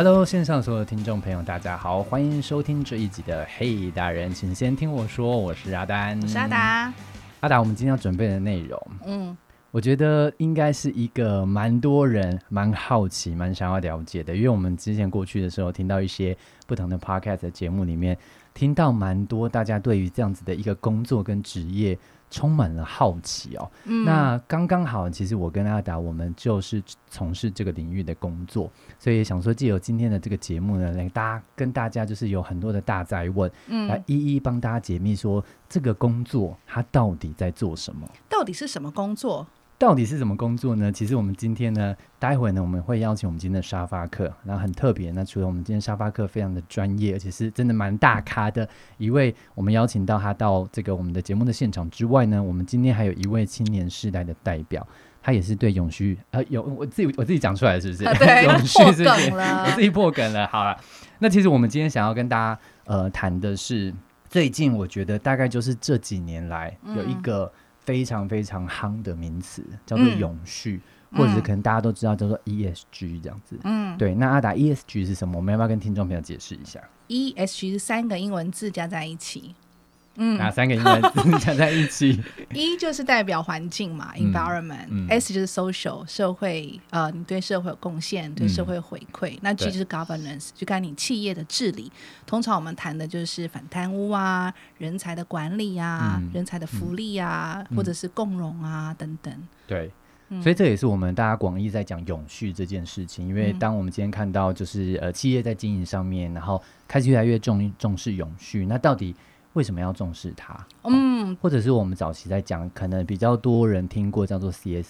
Hello，线上所有听众朋友，大家好，欢迎收听这一集的《嘿大人，请先听我说》，我是阿丹，我是阿达。阿达，我们今天要准备的内容，嗯，我觉得应该是一个蛮多人蛮好奇、蛮想要了解的，因为我们之前过去的时候听到一些不同的 Podcast 的节目里面，听到蛮多大家对于这样子的一个工作跟职业。充满了好奇哦，那刚刚好，其实我跟阿达，我们就是从事这个领域的工作，所以想说借由今天的这个节目呢，来大家跟大家就是有很多的大灾问，来一一帮大家解密，说这个工作它到底在做什么？到底是什么工作？到底是怎么工作呢？其实我们今天呢，待会呢，我们会邀请我们今天的沙发客，然后很特别。那除了我们今天沙发客非常的专业，而且是真的蛮大咖的一位，我们邀请到他到这个我们的节目的现场之外呢，我们今天还有一位青年世代的代表，他也是对永续呃有我自己我自己讲出来是不是？对，永续是我自己破梗了。好了，那其实我们今天想要跟大家呃谈的是，最近我觉得大概就是这几年来有一个。非常非常夯的名词叫做永续，或者是可能大家都知道叫做 ESG 这样子。嗯，对。那阿达 ESG 是什么？我们要不要跟听众朋友解释一下？ESG 是三个英文字加在一起。嗯，哪三个英文字加在一起？一就是代表环境嘛，environment；S 就是 social，社会，呃，你对社会有贡献，对社会回馈。那 G 就是 governance，就看你企业的治理。通常我们谈的就是反贪污啊，人才的管理啊，人才的福利啊，或者是共荣啊等等。对，所以这也是我们大家广义在讲永续这件事情。因为当我们今天看到，就是呃，企业在经营上面，然后开始越来越重重视永续，那到底？为什么要重视它？嗯，或者是我们早期在讲，可能比较多人听过叫做 CSR，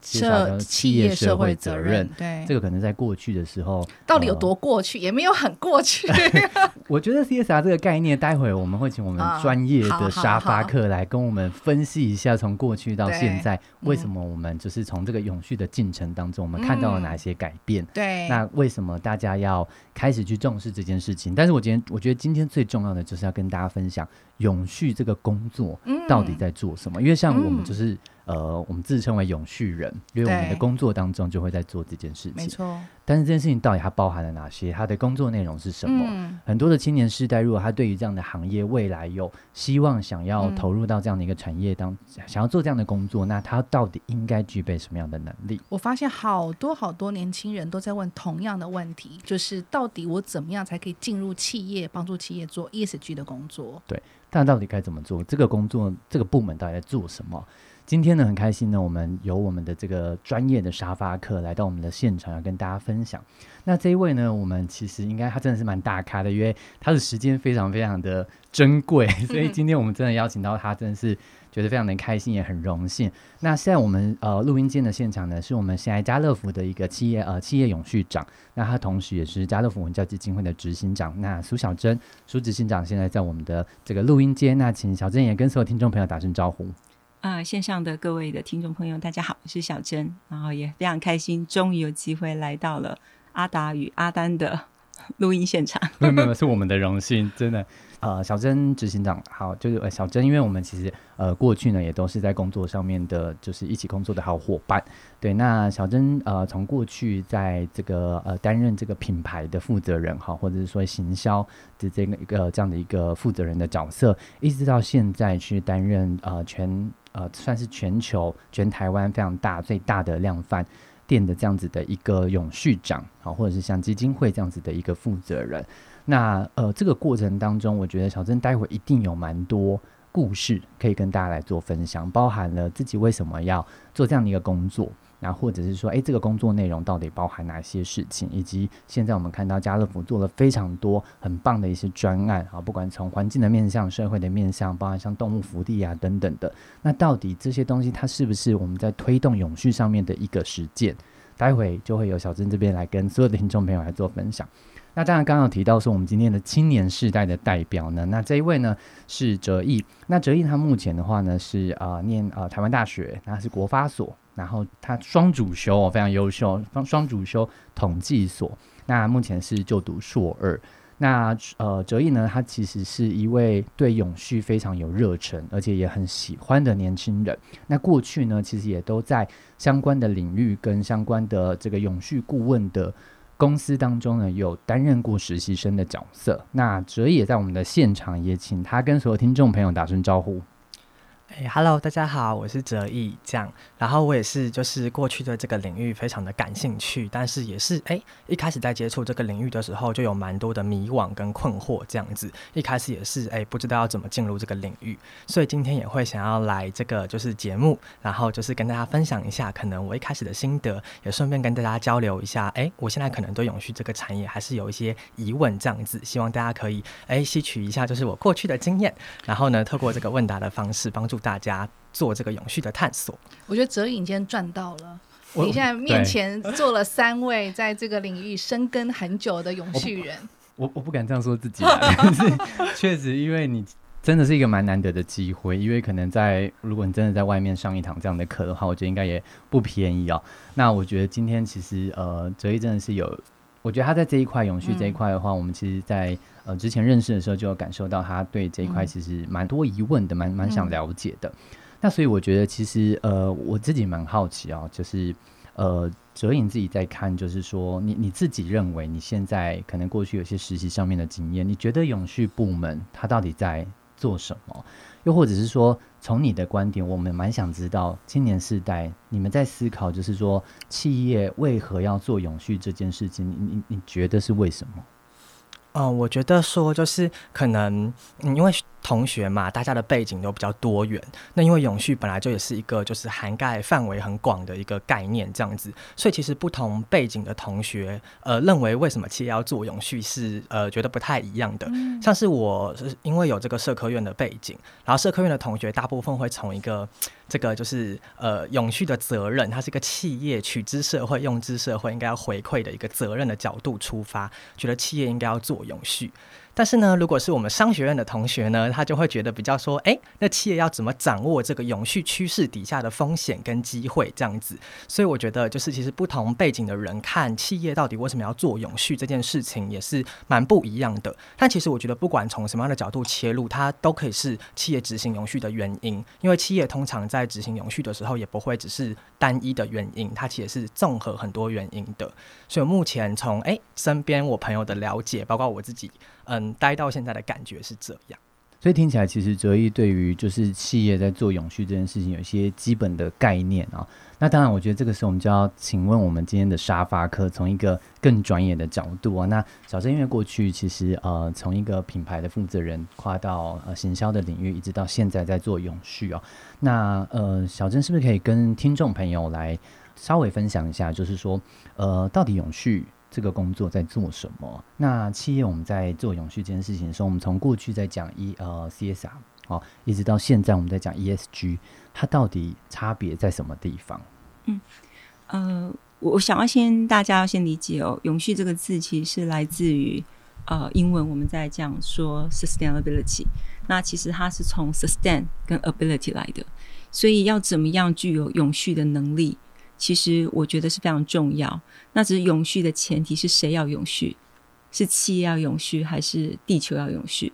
社企业社会责任。对，这个可能在过去的时候，到底有多过去？也没有很过去。我觉得 CSR 这个概念，待会我们会请我们专业的沙发客来跟我们分析一下，从过去到现在，为什么我们就是从这个永续的进程当中，我们看到了哪些改变？对，那为什么大家要开始去重视这件事情？但是我今天我觉得今天最重要的就是要跟大家分享。永续这个工作到底在做什么？因为像我们就是呃，我们自称为永续人，因为我们的工作当中就会在做这件事情。没错。但是这件事情到底它包含了哪些？它的工作内容是什么？很多的青年世代，如果他对于这样的行业未来有希望，想要投入到这样的一个产业当，想要做这样的工作，那他到底应该具备什么样的能力？我发现好多好多年轻人都在问同样的问题，就是到底我怎么样才可以进入企业，帮助企业做 ESG 的工作？对。但到底该怎么做？这个工作，这个部门到底在做什么？今天呢，很开心呢，我们有我们的这个专业的沙发客来到我们的现场，要跟大家分享。那这一位呢，我们其实应该他真的是蛮大咖的，因为他的时间非常非常的珍贵，所以今天我们真的邀请到他，真的是。觉得非常的开心，也很荣幸。那现在我们呃录音间的现场呢，是我们现在家乐福的一个企业呃企业永续长，那他同时也是家乐福文教基金会的执行长。那苏小珍，苏执行长现在在我们的这个录音间，那请小珍也跟所有听众朋友打声招呼。啊，线上的各位的听众朋友，大家好，我是小珍，然后也非常开心，终于有机会来到了阿达与阿丹的 录音现场。没有没有，是我们的荣幸，真的。呃，小珍执行长好，就是呃小珍，因为我们其实呃过去呢也都是在工作上面的，就是一起工作的好伙伴。对，那小珍呃从过去在这个呃担任这个品牌的负责人哈，或者是说行销的这个一个这样的一个负责人的角色，一直到现在去担任呃全呃算是全球全台湾非常大最大的量贩店的这样子的一个永续长啊，或者是像基金会这样子的一个负责人。那呃，这个过程当中，我觉得小珍待会一定有蛮多故事可以跟大家来做分享，包含了自己为什么要做这样的一个工作，然后或者是说，哎，这个工作内容到底包含哪些事情，以及现在我们看到家乐福做了非常多很棒的一些专案啊，不管从环境的面向、社会的面向，包含像动物福利啊等等的，那到底这些东西它是不是我们在推动永续上面的一个实践？待会就会有小珍这边来跟所有的听众朋友来做分享。那当然，刚刚有提到说我们今天的青年世代的代表呢，那这一位呢是哲毅。那哲毅他目前的话呢是啊念啊台湾大学，那是国发所，然后他双主修非常优秀，双双主修统计所。那目前是就读硕二。那呃哲毅呢，他其实是一位对永续非常有热忱，而且也很喜欢的年轻人。那过去呢，其实也都在相关的领域跟相关的这个永续顾问的。公司当中呢有担任过实习生的角色。那哲也在我们的现场，也请他跟所有听众朋友打声招呼。哎，Hello，大家好，我是哲毅，这样，然后我也是，就是过去的这个领域非常的感兴趣，但是也是，哎，一开始在接触这个领域的时候，就有蛮多的迷惘跟困惑，这样子，一开始也是，哎，不知道要怎么进入这个领域，所以今天也会想要来这个就是节目，然后就是跟大家分享一下，可能我一开始的心得，也顺便跟大家交流一下，哎，我现在可能对永续这个产业还是有一些疑问，这样子，希望大家可以，哎，吸取一下就是我过去的经验，然后呢，透过这个问答的方式，帮助。大家做这个永续的探索，我觉得哲影今天赚到了。你现在面前坐了三位在这个领域深耕很久的永续人，我我不敢这样说自己，但是确实，因为你真的是一个蛮难得的机会，因为可能在如果你真的在外面上一堂这样的课的话，我觉得应该也不便宜哦。那我觉得今天其实呃，哲一真的是有，我觉得他在这一块永续这一块的话，我们其实，在。呃，之前认识的时候就有感受到他对这一块其实蛮多疑问的，蛮蛮想了解的。那所以我觉得其实呃，我自己蛮好奇啊，就是呃，哲颖自己在看，就是说你你自己认为你现在可能过去有些实习上面的经验，你觉得永续部门它到底在做什么？又或者是说，从你的观点，我们蛮想知道青年世代你们在思考，就是说企业为何要做永续这件事情？你你你觉得是为什么？嗯，我觉得说就是可能，因为。同学嘛，大家的背景都比较多元。那因为永续本来就也是一个就是涵盖范围很广的一个概念，这样子，所以其实不同背景的同学，呃，认为为什么企业要做永续是呃觉得不太一样的。像是我是因为有这个社科院的背景，然后社科院的同学大部分会从一个这个就是呃永续的责任，它是一个企业取之社会、用之社会应该要回馈的一个责任的角度出发，觉得企业应该要做永续。但是呢，如果是我们商学院的同学呢，他就会觉得比较说，哎，那企业要怎么掌握这个永续趋势底下的风险跟机会这样子？所以我觉得，就是其实不同背景的人看企业到底为什么要做永续这件事情，也是蛮不一样的。但其实我觉得，不管从什么样的角度切入，它都可以是企业执行永续的原因。因为企业通常在执行永续的时候，也不会只是单一的原因，它其实是综合很多原因的。所以目前从哎身边我朋友的了解，包括我自己。嗯，待到现在的感觉是这样，所以听起来其实哲一对于就是企业在做永续这件事情有一些基本的概念啊。那当然，我觉得这个时候我们就要请问我们今天的沙发客，从一个更专业的角度啊。那小郑因为过去其实呃从一个品牌的负责人跨到呃行销的领域，一直到现在在做永续啊。那呃小郑是不是可以跟听众朋友来稍微分享一下，就是说呃到底永续？这个工作在做什么？那企业我们在做永续这件事情的时候，我们从过去在讲 E 呃 CSR 哦，一直到现在我们在讲 ESG，它到底差别在什么地方？嗯呃，我想要先大家要先理解哦，永续这个字其实是来自于呃英文，我们在讲说 sustainability，那其实它是从 sustain 跟 ability 来的，所以要怎么样具有永续的能力？其实我觉得是非常重要。那只是永续的前提是谁要永续？是企业要永续，还是地球要永续？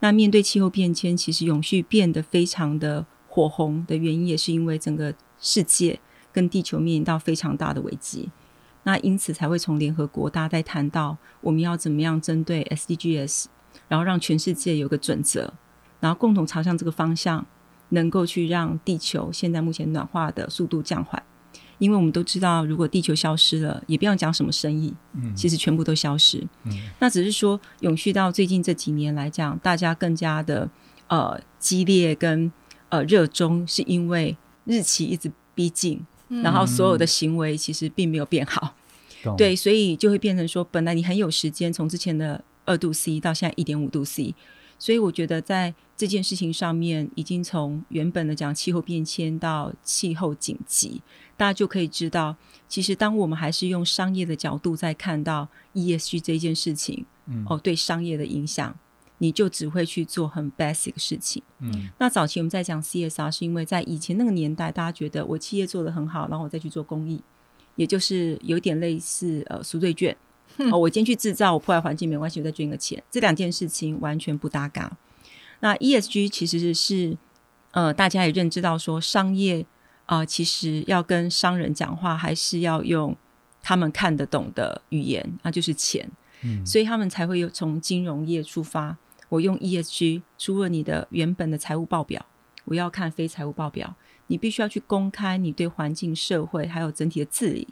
那面对气候变迁，其实永续变得非常的火红的原因，也是因为整个世界跟地球面临到非常大的危机。那因此才会从联合国大家在谈到我们要怎么样针对 SDGs，然后让全世界有个准则，然后共同朝向这个方向，能够去让地球现在目前暖化的速度降缓。因为我们都知道，如果地球消失了，也不要讲什么生意，嗯，其实全部都消失。嗯，那只是说永续到最近这几年来讲，大家更加的呃激烈跟呃热衷，是因为日期一直逼近，然后所有的行为其实并没有变好，对，所以就会变成说，本来你很有时间，从之前的二度 C 到现在一点五度 C。所以我觉得，在这件事情上面，已经从原本的讲气候变迁到气候紧急，大家就可以知道，其实当我们还是用商业的角度在看到 ESG 这件事情，嗯，哦，对商业的影响，你就只会去做很 basic 的事情。嗯，那早期我们在讲 CSR，是因为在以前那个年代，大家觉得我企业做的很好，然后我再去做公益，也就是有点类似呃赎罪券。哦，我今天去制造，我破坏环境没关系，我再捐个钱，这两件事情完全不搭嘎。那 ESG 其实是呃，大家也认知到说，商业啊，其实要跟商人讲话，还是要用他们看得懂的语言，那就是钱。嗯，所以他们才会有从金融业出发。我用 ESG，除了你的原本的财务报表，我要看非财务报表。你必须要去公开你对环境、社会还有整体的治理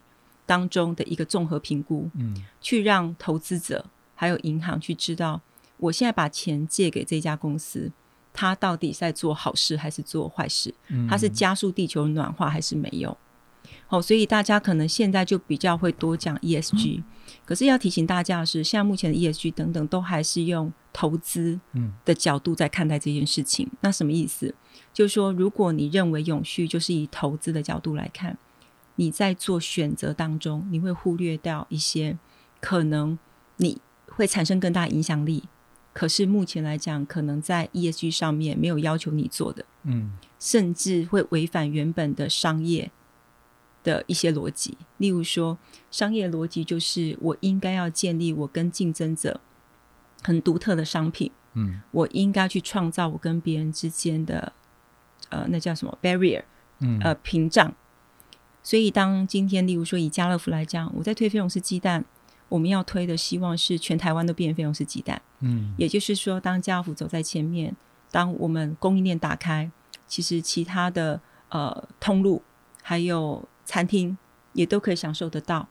当中的一个综合评估，嗯，去让投资者还有银行去知道，我现在把钱借给这家公司，他到底在做好事还是做坏事？嗯，他是加速地球暖化还是没有？哦，所以大家可能现在就比较会多讲 ESG，可是要提醒大家的是，现在目前的 ESG 等等都还是用投资的角度在看待这件事情。那什么意思？就是说，如果你认为永续就是以投资的角度来看，你在做选择当中，你会忽略掉一些可能你会产生更大影响力，可是目前来讲，可能在 ESG 上面没有要求你做的，嗯，甚至会违反原本的商业。的一些逻辑，例如说，商业逻辑就是我应该要建立我跟竞争者很独特的商品，嗯，我应该去创造我跟别人之间的呃，那叫什么 barrier，嗯，呃，屏障。所以，当今天例如说以家乐福来讲，我在推飞龙式鸡蛋，我们要推的希望是全台湾都变飞龙式鸡蛋，嗯，也就是说，当家乐福走在前面，当我们供应链打开，其实其他的呃通路还有。餐厅也都可以享受得到，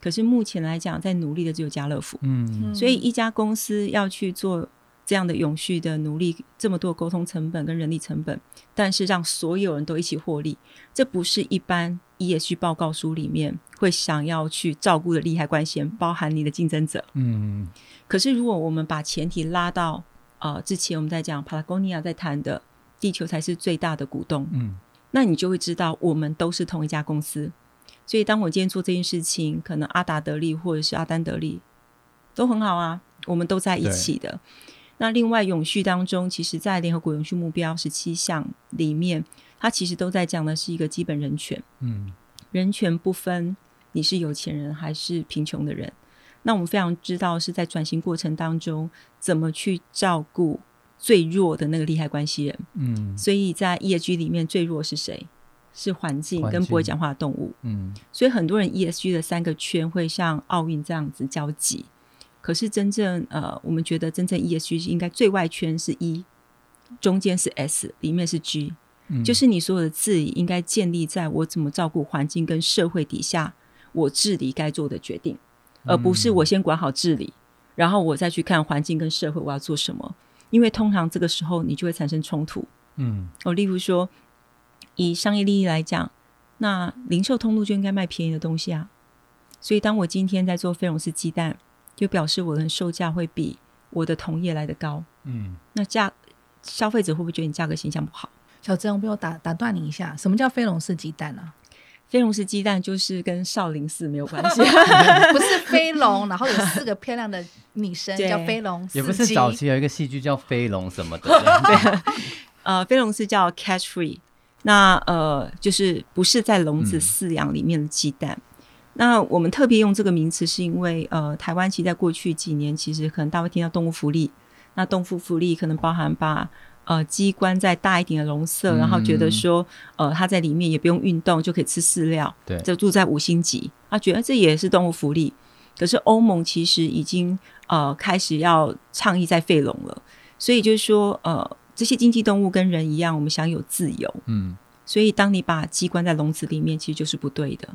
可是目前来讲，在努力的只有家乐福。嗯，所以一家公司要去做这样的永续的努力，这么多沟通成本跟人力成本，但是让所有人都一起获利，这不是一般 ESG 报告书里面会想要去照顾的利害关系，包含你的竞争者。嗯，可是如果我们把前提拉到呃之前我们在讲 Patagonia 在谈的，地球才是最大的股东。嗯。那你就会知道，我们都是同一家公司。所以，当我今天做这件事情，可能阿达得利或者是阿丹得利都很好啊，我们都在一起的。那另外，永续当中，其实在联合国永续目标十七项里面，它其实都在讲的是一个基本人权。嗯，人权不分你是有钱人还是贫穷的人。那我们非常知道是在转型过程当中，怎么去照顾。最弱的那个利害关系人，嗯，所以在 ESG 里面最弱是谁？是环境跟不会讲话的动物，嗯，所以很多人 ESG 的三个圈会像奥运这样子交集，可是真正呃，我们觉得真正 ESG 应该最外圈是 E，中间是 S，里面是 G，就是你所有的治理应该建立在我怎么照顾环境跟社会底下，我治理该做的决定，而不是我先管好治理，然后我再去看环境跟社会我要做什么。因为通常这个时候你就会产生冲突，嗯，哦，例如说以商业利益来讲，那零售通路就应该卖便宜的东西啊，所以当我今天在做飞龙式鸡蛋，就表示我的售价会比我的同业来的高，嗯，那价消费者会不会觉得你价格形象不好？小曾，我不要打打断你一下，什么叫飞龙式鸡蛋呢？飞龙式鸡蛋就是跟少林寺没有关系 不是飞龙，然后有四个漂亮的女生叫飞龙，也不是早期有一个戏剧叫飞龙什么的，对，呃，飞龙是叫 catch free，那呃就是不是在笼子饲养里面的鸡蛋。那我们特别用这个名词，是因为呃，台湾其实在过去几年，其实可能大家会听到动物福利，那动物福利可能包含把。呃，鸡关在大一点的笼舍，然后觉得说，呃，它在里面也不用运动就可以吃饲料，对，就住在五星级，他觉得这也是动物福利。可是欧盟其实已经呃开始要倡议在废笼了，所以就是说，呃，这些经济动物跟人一样，我们享有自由，嗯，所以当你把鸡关在笼子里面，其实就是不对的。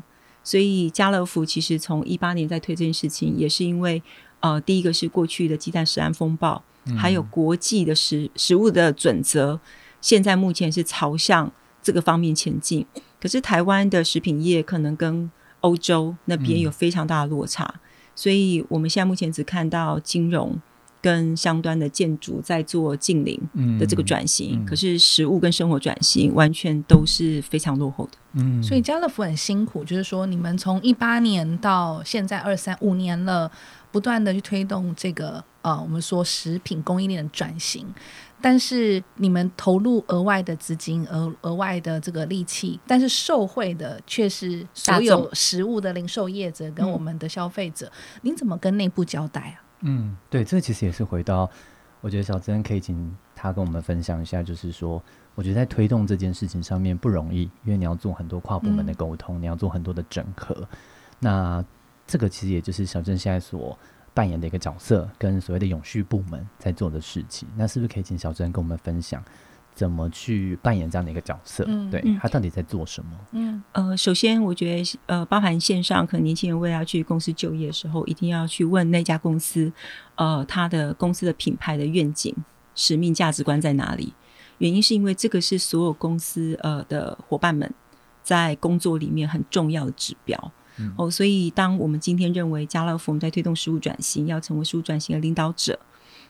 所以家乐福其实从一八年在推这件事情，也是因为，呃，第一个是过去的鸡蛋食安风暴。还有国际的食食物的准则，现在目前是朝向这个方面前进。可是台湾的食品业可能跟欧洲那边有非常大的落差，所以我们现在目前只看到金融跟相关的建筑在做近邻的这个转型，可是食物跟生活转型完全都是非常落后的。嗯，所以家乐福很辛苦，就是说你们从一八年到现在二三五年了。不断的去推动这个呃，我们说食品供应链的转型，但是你们投入额外的资金、额额外的这个力气，但是受惠的却是所有食物的零售业者跟我们的消费者，您怎么跟内部交代啊？嗯，对，这其实也是回到，我觉得小珍可以请他跟我们分享一下，就是说，我觉得在推动这件事情上面不容易，因为你要做很多跨部门的沟通，你要做很多的整合，那。这个其实也就是小郑现在所扮演的一个角色，跟所谓的永续部门在做的事情。那是不是可以请小郑跟我们分享？怎么去扮演这样的一个角色？嗯，对他到底在做什么？嗯，呃，首先我觉得，呃，包含线上，可能年轻人为了要去公司就业的时候，一定要去问那家公司，呃，他的公司的品牌的愿景、使命、价值观在哪里？原因是因为这个是所有公司呃的伙伴们在工作里面很重要的指标。哦，所以当我们今天认为家乐福我们在推动食物转型，要成为食物转型的领导者，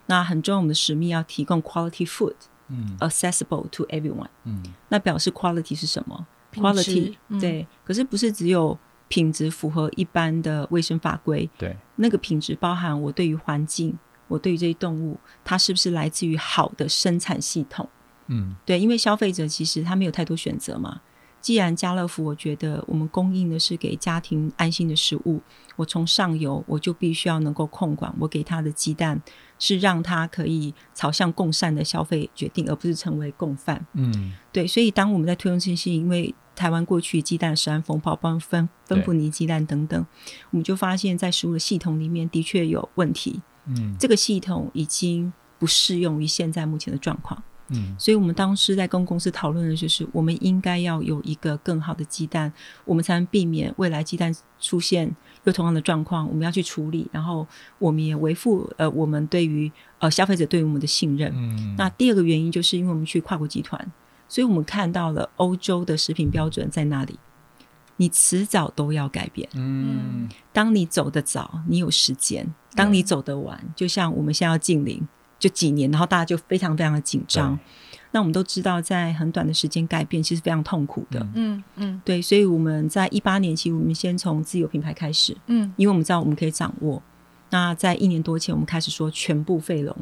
那很重要，我们的使命要提供 quality food。嗯，accessible to everyone。嗯，那表示 quality 是什么？quality 对，可是不是只有品质符合一般的卫生法规？对，那个品质包含我对于环境，我对于这些动物，它是不是来自于好的生产系统？嗯，对，因为消费者其实他没有太多选择嘛。既然家乐福，我觉得我们供应的是给家庭安心的食物，我从上游我就必须要能够控管，我给他的鸡蛋。是让他可以朝向共善的消费决定，而不是成为共犯。嗯，对。所以当我们在推动这些，因为台湾过去鸡蛋食安风暴，帮分分布尼鸡蛋等等，我们就发现，在食物的系统里面的确有问题。嗯，这个系统已经不适用于现在目前的状况。嗯，所以我们当时在跟公司讨论的就是，我们应该要有一个更好的鸡蛋，我们才能避免未来鸡蛋出现。又同样的状况，我们要去处理，然后我们也维护呃，我们对于呃消费者对于我们的信任。嗯，那第二个原因就是因为我们去跨国集团，所以我们看到了欧洲的食品标准在那里，你迟早都要改变。嗯，当你走得早，你有时间；当你走得晚，就像我们现在要禁零，就几年，然后大家就非常非常的紧张。那我们都知道，在很短的时间改变，其实非常痛苦的。嗯嗯，对，所以我们在一八年其实，我们先从自有品牌开始。嗯，因为我们知道我们可以掌握。那在一年多前，我们开始说全部废龙，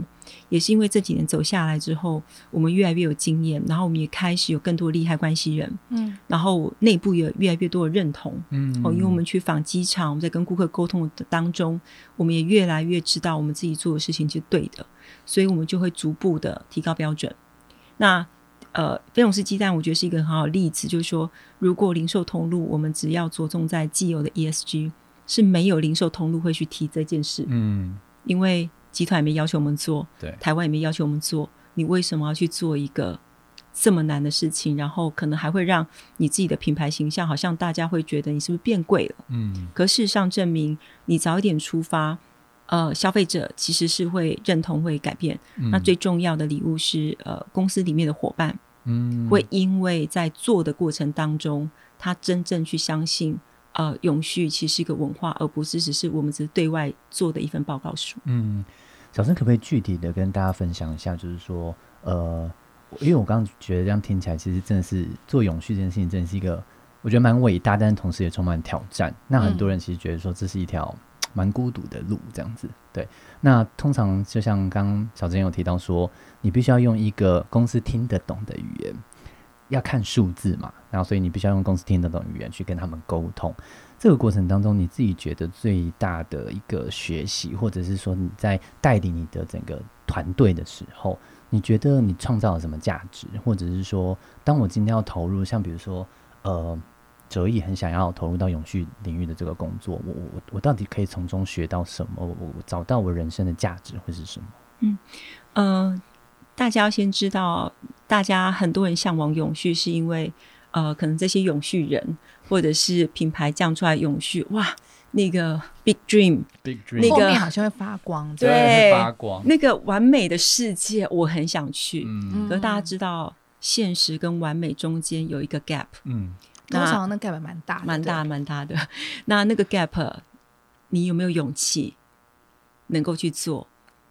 也是因为这几年走下来之后，我们越来越有经验，然后我们也开始有更多的利害关系人。嗯，然后内部也越来越多的认同。嗯，哦，因为我们去访机场，我们在跟顾客沟通的当中，我们也越来越知道我们自己做的事情是对的，所以我们就会逐步的提高标准。那呃，飞龙式鸡蛋，我觉得是一个很好的例子。就是说，如果零售通路，我们只要着重在既有的 ESG，是没有零售通路会去提这件事。嗯，因为集团也没要求我们做，对，台湾也没要求我们做，你为什么要去做一个这么难的事情？然后可能还会让你自己的品牌形象，好像大家会觉得你是不是变贵了？嗯，可事实上证明，你早一点出发。呃，消费者其实是会认同、会改变。那最重要的礼物是，呃，公司里面的伙伴，嗯，会因为在做的过程当中，他真正去相信，呃，永续其实是一个文化，而不是只是我们只是对外做的一份报告书。嗯，小生可不可以具体的跟大家分享一下？就是说，呃，因为我刚刚觉得这样听起来，其实真的是做永续这件事情，真的是一个我觉得蛮伟大，但是同时也充满挑战。那很多人其实觉得说，这是一条。蛮孤独的路，这样子。对，那通常就像刚小珍有提到说，你必须要用一个公司听得懂的语言，要看数字嘛，然后所以你必须要用公司听得懂语言去跟他们沟通。这个过程当中，你自己觉得最大的一个学习，或者是说你在带领你的整个团队的时候，你觉得你创造了什么价值，或者是说，当我今天要投入，像比如说，呃。哲毅很想要投入到永续领域的这个工作，我我我到底可以从中学到什么？我我找到我人生的价值会是什么？嗯呃，大家要先知道，大家很多人向往永续，是因为呃，可能这些永续人或者是品牌降出来永续，哇，那个 big dream，big dream，那个好像会发光，对，发光，那个完美的世界，我很想去。嗯，可大家知道，现实跟完美中间有一个 gap。嗯。通常那 gap 蛮大，蛮大，蛮大的。那那个 gap，你有没有勇气能够去做？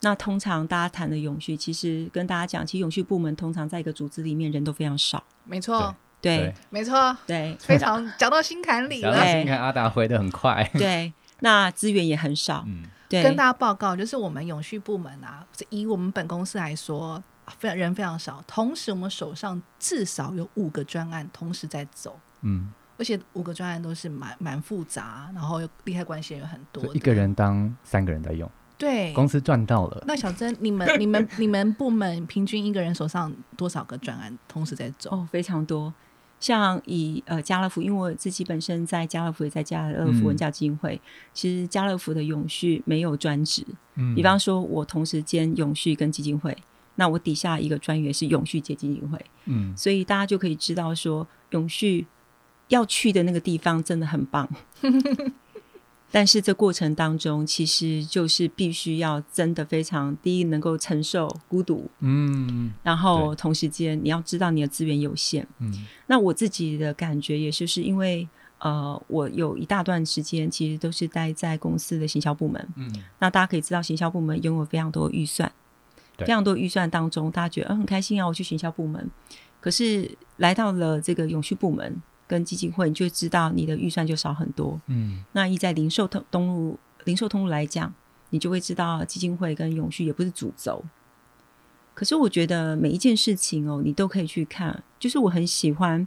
那通常大家谈的永续，其实跟大家讲，其实永续部门通常在一个组织里面人都非常少。没错，对，没错，对，非常讲到心坎里了。心坎阿达回的很快。对，那资源也很少。嗯，对。跟大家报告，就是我们永续部门啊，以我们本公司来说，非常人非常少。同时，我们手上至少有五个专案同时在走。嗯，而且五个专案都是蛮蛮复杂，然后利害关系有很多，一个人当三个人在用，对，公司赚到了。那小珍，你们、你们、你们部门平均一个人手上多少个专案同时在走？哦，非常多。像以呃家乐福，因为我自己本身在家乐福也在家乐福文教基金会，其实家乐福的永续没有专职，嗯，比方说我同时兼永续跟基金会，那我底下一个专员是永续接基金会，嗯，所以大家就可以知道说永续要去的那个地方真的很棒。但是这过程当中，其实就是必须要真的非常第一能够承受孤独，嗯，然后同时间你要知道你的资源有限，嗯，那我自己的感觉也是是因为呃，我有一大段时间其实都是待在公司的行销部门，嗯，那大家可以知道行销部门拥有非常多预算，非常多预算当中，大家觉得嗯很开心啊，我去行销部门，可是来到了这个永续部门。跟基金会，你就知道你的预算就少很多。嗯，那一在零售通东路零售通路来讲，你就会知道基金会跟永续也不是主轴。可是我觉得每一件事情哦，你都可以去看。就是我很喜欢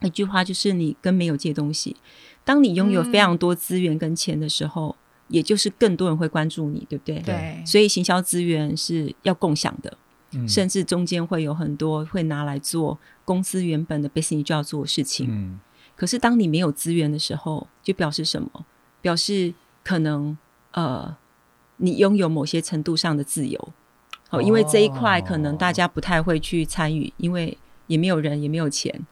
一句话，就是你跟没有借东西。当你拥有非常多资源跟钱的时候，也就是更多人会关注你，对不对？对。所以行销资源是要共享的。甚至中间会有很多会拿来做公司原本的 business 就要做的事情。嗯，可是当你没有资源的时候，就表示什么？表示可能呃，你拥有某些程度上的自由。哦，因为这一块可能大家不太会去参与，因为也没有人，也没有钱。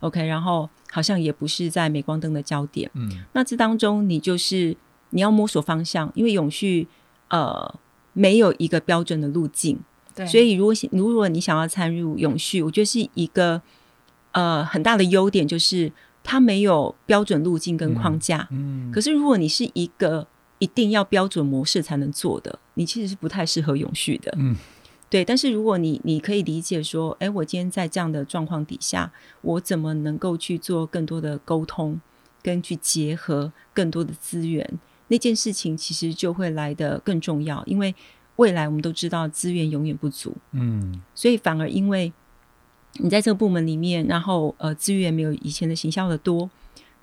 OK，然后好像也不是在镁光灯的焦点。嗯，那这当中你就是你要摸索方向，因为永续呃没有一个标准的路径。所以，如果如果你想要参入永续，我觉得是一个呃很大的优点，就是它没有标准路径跟框架。嗯。可是，如果你是一个一定要标准模式才能做的，你其实是不太适合永续的。嗯。对，但是如果你你可以理解说，哎，我今天在这样的状况底下，我怎么能够去做更多的沟通，跟去结合更多的资源，那件事情其实就会来的更重要，因为。未来我们都知道资源永远不足，嗯，所以反而因为你在这个部门里面，然后呃资源没有以前的行销的多，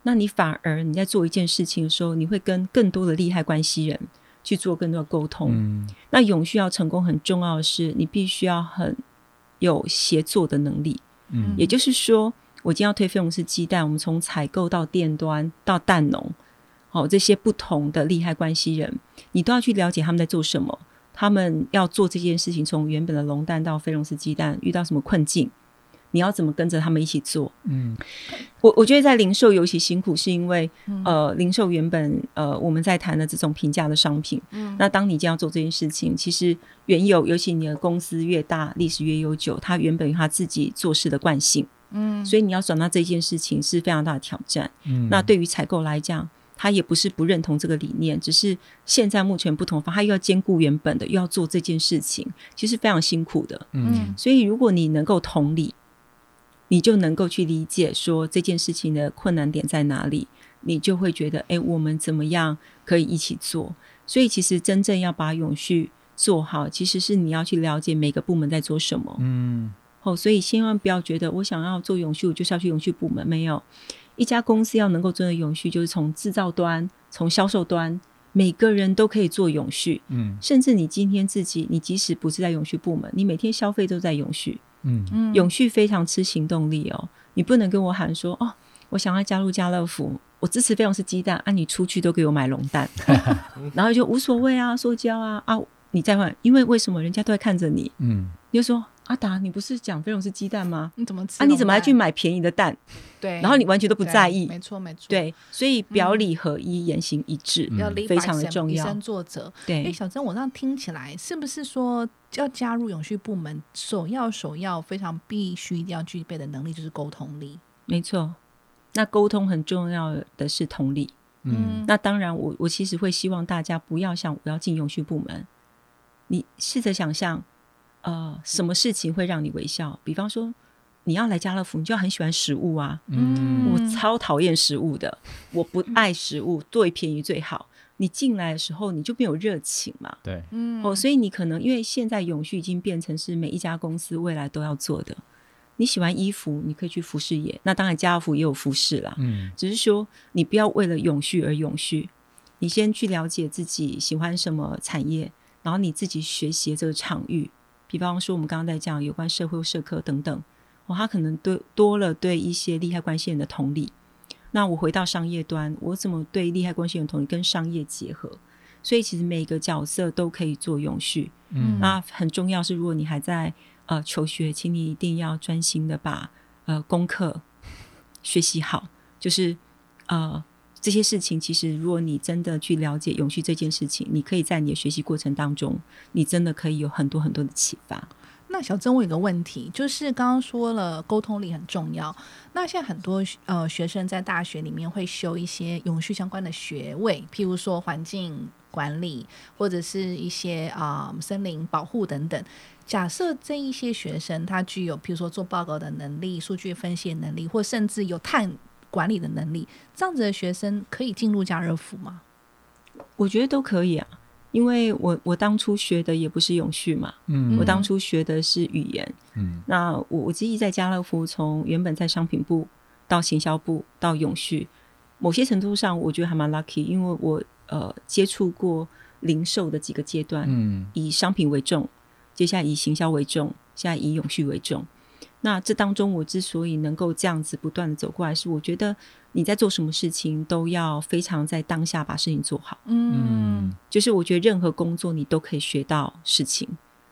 那你反而你在做一件事情的时候，你会跟更多的利害关系人去做更多的沟通。嗯，那永续要成功很重要的是，你必须要很有协作的能力。嗯，也就是说，我今天要推费用是鸡蛋，我们从采购到店端到蛋农，哦，这些不同的利害关系人，你都要去了解他们在做什么。他们要做这件事情，从原本的龙蛋到非龙斯鸡蛋，遇到什么困境，你要怎么跟着他们一起做？嗯，我我觉得在零售尤其辛苦，是因为呃，零售原本呃我们在谈的这种平价的商品，嗯，那当你将要做这件事情，其实原有尤其你的公司越大，历史越悠久，它原本有它自己做事的惯性，嗯，所以你要转到这件事情是非常大的挑战。嗯，那对于采购来讲。他也不是不认同这个理念，只是现在目前不同方，他又要兼顾原本的，又要做这件事情，其实非常辛苦的。嗯，所以如果你能够同理，你就能够去理解说这件事情的困难点在哪里，你就会觉得，哎，我们怎么样可以一起做？所以其实真正要把永续做好，其实是你要去了解每个部门在做什么。嗯，哦，所以千万不要觉得我想要做永续，我就是要去永续部门，没有。一家公司要能够真的永续，就是从制造端、从销售端，每个人都可以做永续。嗯，甚至你今天自己，你即使不是在永续部门，你每天消费都在永续。嗯嗯，永续非常吃行动力哦。你不能跟我喊说哦，我想要加入家乐福，我支持费用是鸡蛋啊，你出去都给我买龙蛋，然后就无所谓啊，塑胶啊啊，你再换，因为为什么人家都在看着你？嗯，你就说。阿达，你不是讲飞龙是鸡蛋吗？你怎么吃？啊，你怎么还去买便宜的蛋？对，然后你完全都不在意。没错，没错。对，所以表里合一，言行一致，非常的重要。以身作则。对。哎，小曾，我这样听起来，是不是说要加入永续部门，首要首要非常必须一定要具备的能力就是沟通力？没错。那沟通很重要的是同理。嗯。那当然，我我其实会希望大家不要想我要进永续部门，你试着想象。呃，什么事情会让你微笑？比方说，你要来家乐福，你就很喜欢食物啊。嗯，我超讨厌食物的，我不爱食物，最便宜最好。你进来的时候，你就没有热情嘛。对，嗯，哦，所以你可能因为现在永续已经变成是每一家公司未来都要做的。你喜欢衣服，你可以去服饰业，那当然家乐福也有服饰啦。嗯，只是说你不要为了永续而永续，你先去了解自己喜欢什么产业，然后你自己学习这个场域。比方说，我们刚刚在讲有关社会社科等等，哦，他可能对多了对一些利害关系人的同理。那我回到商业端，我怎么对利害关系人同理跟商业结合？所以其实每个角色都可以做永续。嗯，那很重要是，如果你还在呃求学，请你一定要专心的把呃功课学习好。就是呃这些事情，其实如果你真的去了解永续这件事情，你可以在你的学习过程当中，你真的可以有很多很多的启发。那小曾，我有个问题，就是刚刚说了沟通力很重要。那现在很多呃学生在大学里面会修一些永续相关的学位，譬如说环境管理，或者是一些啊森林保护等等。假设这一些学生他具有譬如说做报告的能力、数据分析能力，或甚至有碳管理的能力，这样子的学生可以进入家乐福吗？我觉得都可以啊。因为我我当初学的也不是永续嘛，嗯，我当初学的是语言，嗯，那我我自己在家乐福从原本在商品部到行销部到永续，某些程度上我觉得还蛮 lucky，因为我呃接触过零售的几个阶段，嗯，以商品为重，接下来以行销为重，现在以永续为重。那这当中，我之所以能够这样子不断的走过来，是我觉得你在做什么事情都要非常在当下把事情做好。嗯，就是我觉得任何工作你都可以学到事情，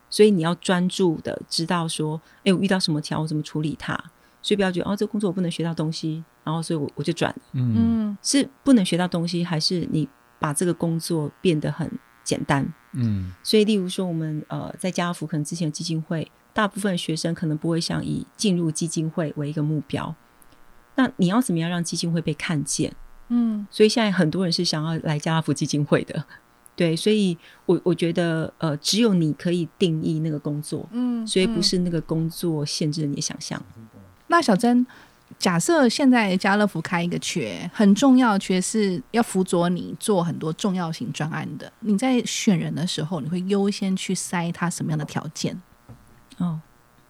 所以你要专注的知道说，哎，我遇到什么条，我怎么处理它。所以不要觉得哦，这个工作我不能学到东西，然后所以我我就转。嗯，是不能学到东西，还是你把这个工作变得很简单？嗯，所以例如说，我们呃在家福可能之前的基金会。大部分学生可能不会想以进入基金会为一个目标，那你要怎么样让基金会被看见？嗯，所以现在很多人是想要来家乐福基金会的，对，所以我我觉得呃，只有你可以定义那个工作，嗯，所以不是那个工作限制了你的想象。那小珍，假设现在家乐福开一个缺，很重要的缺是要辅佐你做很多重要型专案的，你在选人的时候，你会优先去筛他什么样的条件？哦，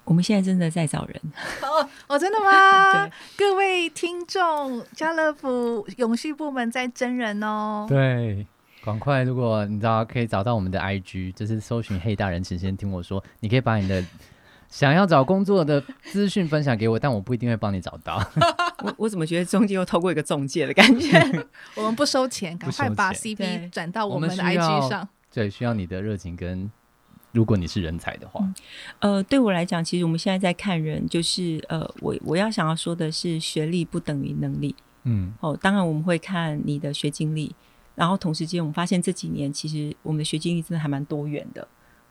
我们现在真的在找人 哦哦，真的吗？各位听众，家乐福永续部门在真人哦。对，赶快，如果你知道可以找到我们的 IG，就是搜寻“黑大人”，请先听我说，你可以把你的 想要找工作的资讯分享给我，但我不一定会帮你找到。我我怎么觉得中间又透过一个中介的感觉？我们不收钱，赶快把 CP 转到我们的 IG 上。对，需要你的热情跟。如果你是人才的话，呃，对我来讲，其实我们现在在看人，就是呃，我我要想要说的是，学历不等于能力，嗯，哦，当然我们会看你的学经历，然后同时间我们发现这几年其实我们的学经历真的还蛮多元的，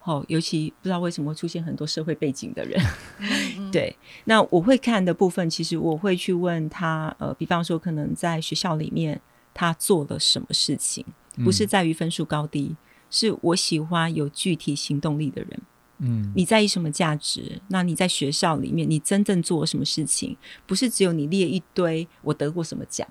哦，尤其不知道为什么会出现很多社会背景的人，对，那我会看的部分，其实我会去问他，呃，比方说可能在学校里面他做了什么事情，不是在于分数高低。是我喜欢有具体行动力的人。嗯，你在意什么价值？那你在学校里面，你真正做了什么事情？不是只有你列一堆我得过什么奖。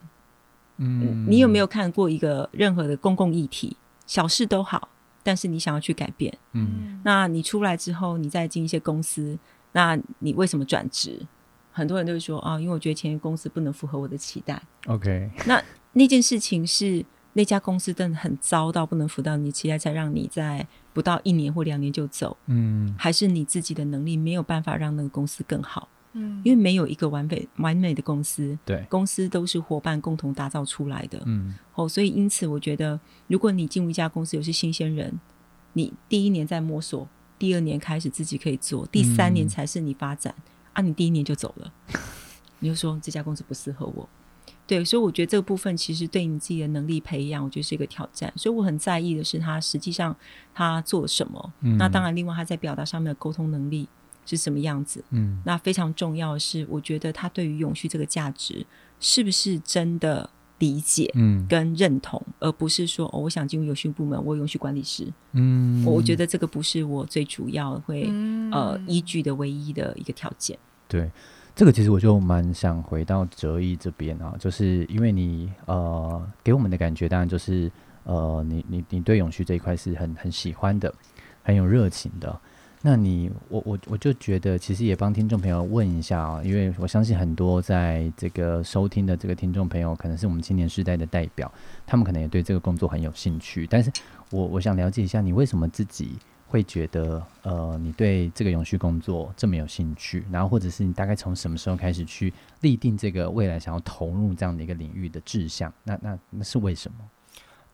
嗯，你有没有看过一个任何的公共议题？小事都好，但是你想要去改变。嗯，那你出来之后，你再进一些公司，那你为什么转职？很多人都会说啊，因为我觉得前公司不能符合我的期待。OK，那那件事情是。那家公司真的很糟到不能辅导你期待，才让你在不到一年或两年就走。嗯，还是你自己的能力没有办法让那个公司更好。嗯，因为没有一个完美完美的公司，对，公司都是伙伴共同打造出来的。嗯，哦，所以因此我觉得，如果你进入一家公司，有些新鲜人，你第一年在摸索，第二年开始自己可以做，第三年才是你发展啊，你第一年就走了，你就说这家公司不适合我。对，所以我觉得这个部分其实对你自己的能力培养，我觉得是一个挑战。所以我很在意的是他实际上他做什么。那当然，另外他在表达上面的沟通能力是什么样子。嗯，那非常重要的是，我觉得他对于永续这个价值是不是真的理解，嗯，跟认同，而不是说哦，我想进入永续部门，我永续管理师。嗯，我觉得这个不是我最主要会呃依据的唯一的一个条件。对。这个其实我就蛮想回到哲毅这边啊，就是因为你呃给我们的感觉，当然就是呃你你你对永续这一块是很很喜欢的，很有热情的。那你我我我就觉得，其实也帮听众朋友问一下啊，因为我相信很多在这个收听的这个听众朋友，可能是我们青年时代的代表，他们可能也对这个工作很有兴趣。但是我我想了解一下，你为什么自己会觉得，呃，你对这个永续工作这么有兴趣？然后，或者是你大概从什么时候开始去立定这个未来想要投入这样的一个领域的志向？那那那是为什么？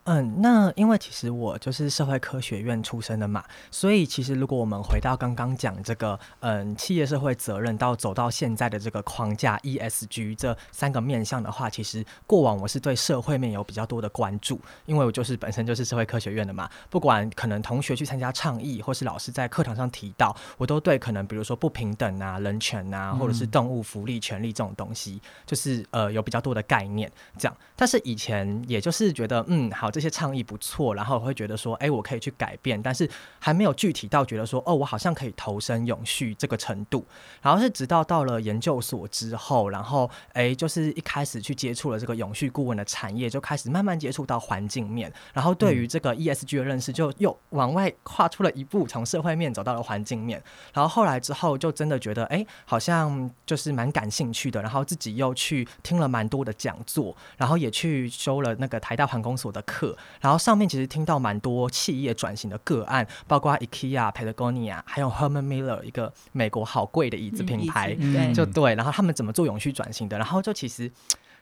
嗯，那因为其实我就是社会科学院出身的嘛，所以其实如果我们回到刚刚讲这个，嗯，企业社会责任到走到现在的这个框架 ESG 这三个面向的话，其实过往我是对社会面有比较多的关注，因为我就是本身就是社会科学院的嘛，不管可能同学去参加倡议，或是老师在课堂上提到，我都对可能比如说不平等啊、人权啊，或者是动物福利权利这种东西，就是呃有比较多的概念这样。但是以前也就是觉得，嗯，好。这些倡议不错，然后会觉得说，哎，我可以去改变，但是还没有具体到觉得说，哦，我好像可以投身永续这个程度。然后是直到到了研究所之后，然后哎，就是一开始去接触了这个永续顾问的产业，就开始慢慢接触到环境面，然后对于这个 ESG 的认识就又往外跨出了一步，从社会面走到了环境面。然后后来之后就真的觉得，哎，好像就是蛮感兴趣的，然后自己又去听了蛮多的讲座，然后也去修了那个台大环工所的课。然后上面其实听到蛮多企业转型的个案，包括 IKEA、Patagonia，还有 Herman Miller 一个美国好贵的椅子品牌，就对。然后他们怎么做永续转型的？然后就其实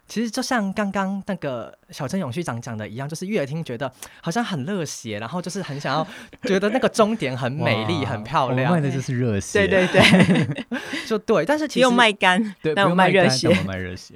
其实就像刚刚那个小陈永续长讲的一样，就是越听觉得好像很热血，然后就是很想要 觉得那个终点很美丽、很漂亮。卖的就是热血，对对对，就对。但是其实用卖干，对，但我卖热血，卖热血。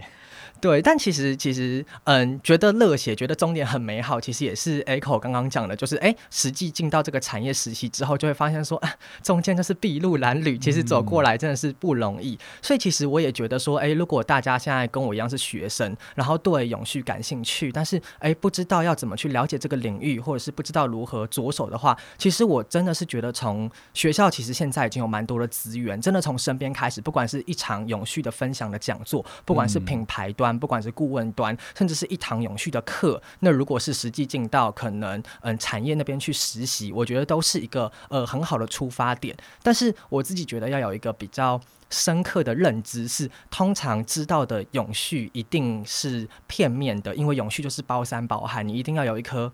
对，但其实其实，嗯，觉得热血，觉得终点很美好，其实也是 Echo 刚刚讲的，就是哎，实际进到这个产业实习之后，就会发现说，啊中间就是筚路蓝缕，其实走过来真的是不容易。所以其实我也觉得说，哎，如果大家现在跟我一样是学生，然后对永续感兴趣，但是哎，不知道要怎么去了解这个领域，或者是不知道如何着手的话，其实我真的是觉得从学校其实现在已经有蛮多的资源，真的从身边开始，不管是一场永续的分享的讲座，不管是品牌端。不管是顾问端，甚至是一堂永续的课，那如果是实际进到可能嗯产业那边去实习，我觉得都是一个呃很好的出发点。但是我自己觉得要有一个比较深刻的认知，是通常知道的永续一定是片面的，因为永续就是包山包海，你一定要有一颗。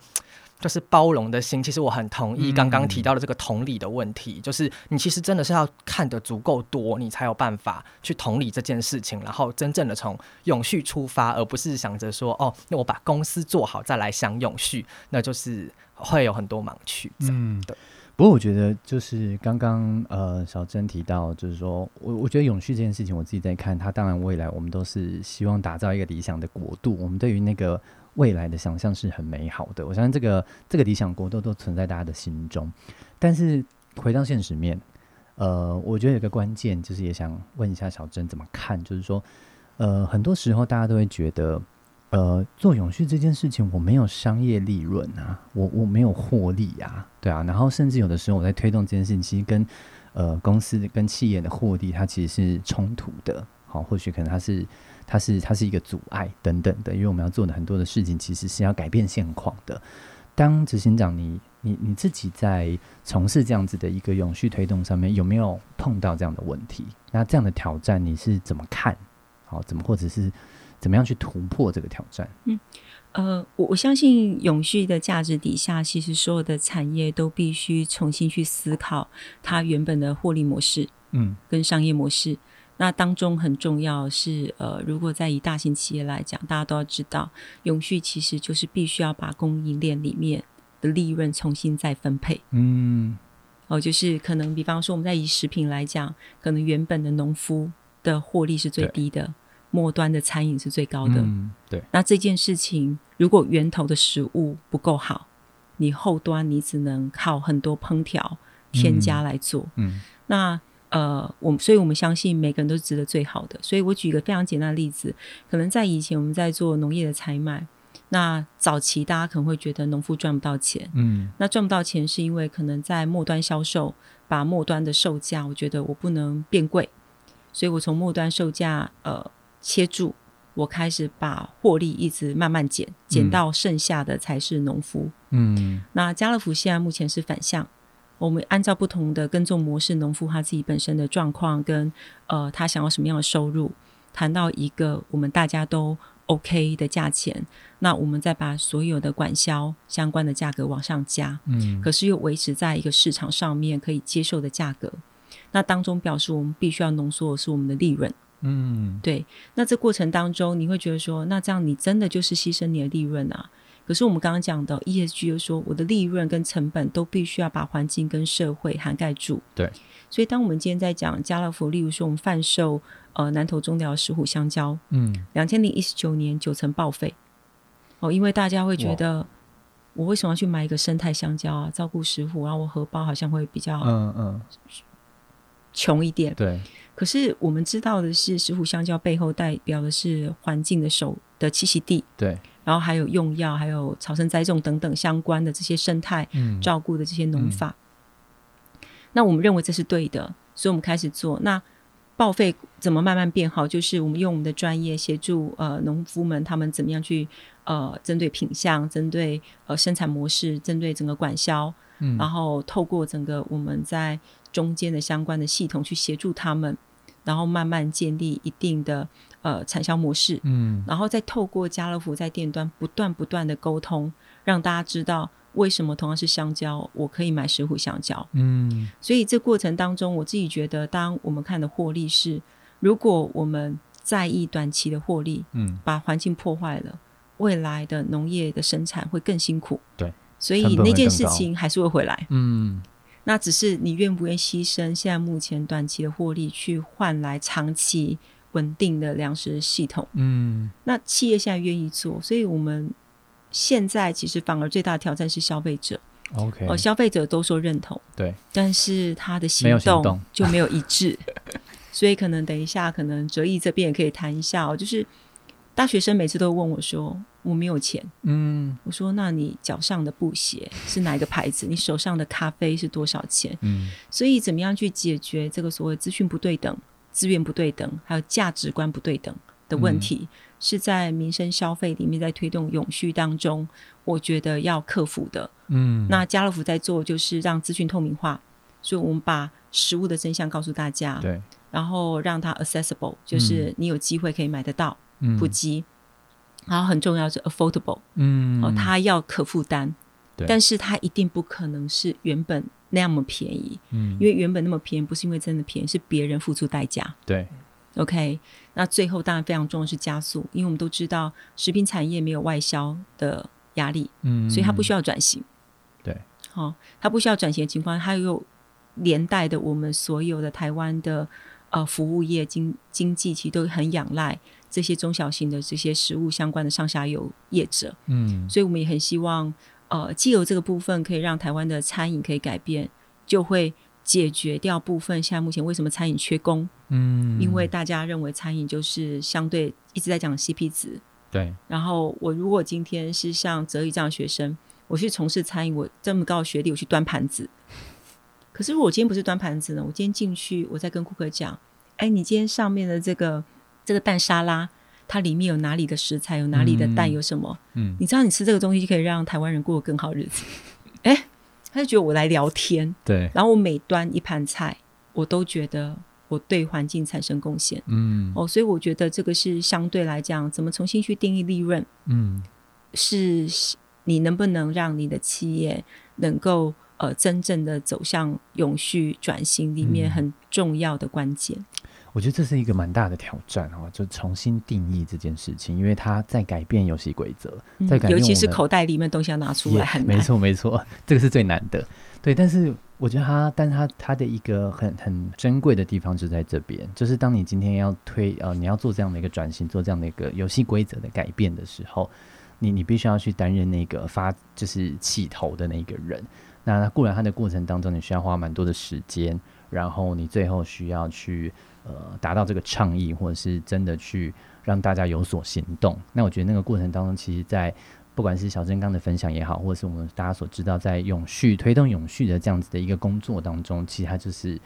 就是包容的心，其实我很同意刚刚提到的这个同理的问题，就是你其实真的是要看得足够多，你才有办法去同理这件事情，然后真正的从永续出发，而不是想着说哦，那我把公司做好再来想永续，那就是会有很多盲区。嗯，对。不过我觉得就是刚刚呃小珍提到，就是说我我觉得永续这件事情，我自己在看，它当然未来我们都是希望打造一个理想的国度，我们对于那个。未来的想象是很美好的，我相信这个这个理想国都都存在大家的心中。但是回到现实面，呃，我觉得有个关键就是也想问一下小珍怎么看，就是说，呃，很多时候大家都会觉得，呃，做永续这件事情我没有商业利润啊，我我没有获利呀，对啊，然后甚至有的时候我在推动这件事情，其实跟呃公司跟企业的获利它其实是冲突的，好，或许可能它是。它是它是一个阻碍等等的，因为我们要做的很多的事情其实是要改变现况的。当执行长，你你你自己在从事这样子的一个永续推动上面，有没有碰到这样的问题？那这样的挑战你是怎么看？好，怎么或者是怎么样去突破这个挑战？嗯，呃，我我相信永续的价值底下，其实所有的产业都必须重新去思考它原本的获利模式，嗯，跟商业模式。那当中很重要是，呃，如果在以大型企业来讲，大家都要知道，永续其实就是必须要把供应链里面的利润重新再分配。嗯，哦，就是可能比方说，我们在以食品来讲，可能原本的农夫的获利是最低的，末端的餐饮是最高的。嗯，对。那这件事情，如果源头的食物不够好，你后端你只能靠很多烹调添加来做。嗯，那。呃，我所以，我们相信每个人都是值得最好的。所以我举一个非常简单的例子，可能在以前我们在做农业的采买，那早期大家可能会觉得农夫赚不到钱，嗯，那赚不到钱是因为可能在末端销售，把末端的售价，我觉得我不能变贵，所以我从末端售价呃切住，我开始把获利一直慢慢减，减到剩下的才是农夫，嗯，那家乐福现在目前是反向。我们按照不同的耕种模式，农夫他自己本身的状况跟呃他想要什么样的收入，谈到一个我们大家都 OK 的价钱，那我们再把所有的管销相关的价格往上加，嗯，可是又维持在一个市场上面可以接受的价格。那当中表示我们必须要浓缩的是我们的利润，嗯，对。那这过程当中，你会觉得说，那这样你真的就是牺牲你的利润啊？可是我们刚刚讲的 ESG 又说，我的利润跟成本都必须要把环境跟社会涵盖住。对。所以当我们今天在讲家乐福，例如说我们贩售呃南投中寮石虎香蕉，嗯，两千零一十九年九成报废，哦，因为大家会觉得我为什么要去买一个生态香蕉啊？照顾石虎，然后我荷包好像会比较嗯嗯穷一点。对。可是我们知道的是，石虎香蕉背后代表的是环境的守的栖息地。对。然后还有用药，还有草生栽种等等相关的这些生态照顾的这些农法。那我们认为这是对的，所以我们开始做。那报废怎么慢慢变好？就是我们用我们的专业协助呃农夫们，他们怎么样去呃针对品相、针对呃生产模式、针对整个管销，嗯，然后透过整个我们在中间的相关的系统去协助他们，然后慢慢建立一定的。呃，产销模式，嗯，然后再透过家乐福在店端不断不断的沟通，让大家知道为什么同样是香蕉，我可以买十虎香蕉，嗯，所以这过程当中，我自己觉得，当我们看的获利是，如果我们在意短期的获利，嗯，把环境破坏了，未来的农业的生产会更辛苦，对，所以那件事情还是会回来，嗯，那只是你愿不愿意牺牲现在目前短期的获利，去换来长期。稳定的粮食系统，嗯，那企业现在愿意做，所以我们现在其实反而最大的挑战是消费者，OK，哦，消费者都说认同，对，但是他的行动就没有一致，所以可能等一下，可能哲毅这边也可以谈一下哦，就是大学生每次都问我说我没有钱，嗯，我说那你脚上的布鞋是哪一个牌子？你手上的咖啡是多少钱？嗯，所以怎么样去解决这个所谓资讯不对等？资源不对等，还有价值观不对等的问题，是在民生消费里面，在推动永续当中，我觉得要克服的。嗯，那家乐福在做，就是让资讯透明化，所以我们把食物的真相告诉大家，对，然后让它 accessible，就是你有机会可以买得到，普及，然后很重要是 affordable，嗯，哦，它要可负担，但是它一定不可能是原本。那么便宜，嗯，因为原本那么便宜，不是因为真的便宜，是别人付出代价。对，OK，那最后当然非常重要是加速，因为我们都知道食品产业没有外销的压力，嗯，所以它不需要转型。对，好，它不需要转型的情况，它又连带的我们所有的台湾的呃服务业经经济其实都很仰赖这些中小型的这些食物相关的上下游业者，嗯，所以我们也很希望。呃，既有这个部分可以让台湾的餐饮可以改变，就会解决掉部分现在目前为什么餐饮缺工？嗯，因为大家认为餐饮就是相对一直在讲 CP 值。对。然后我如果今天是像泽宇这样的学生，我去从事餐饮，我这么高学历，我去端盘子。可是如果我今天不是端盘子呢？我今天进去，我在跟顾客讲：“哎，你今天上面的这个这个蛋沙拉。”它里面有哪里的食材，有哪里的蛋，有什么？嗯，你知道你吃这个东西就可以让台湾人过得更好日子。哎，他就觉得我来聊天，对。然后我每端一盘菜，我都觉得我对环境产生贡献。嗯，哦，所以我觉得这个是相对来讲，怎么重新去定义利润？嗯，是你能不能让你的企业能够呃真正的走向永续转型里面很重要的关键。我觉得这是一个蛮大的挑战哦，就重新定义这件事情，因为它在改变游戏规则，在改变，尤其是口袋里面东西要拿出来，没错没错，这个是最难的。对，但是我觉得它，但是它它的一个很很珍贵的地方就在这边，就是当你今天要推呃你要做这样的一个转型，做这样的一个游戏规则的改变的时候，你你必须要去担任那个发就是起头的那个人。那固然它的过程当中，你需要花蛮多的时间，然后你最后需要去。呃，达到这个倡议，或者是真的去让大家有所行动。那我觉得那个过程当中，其实，在不管是小珍刚的分享也好，或者是我们大家所知道，在永续推动永续的这样子的一个工作当中，其实它就是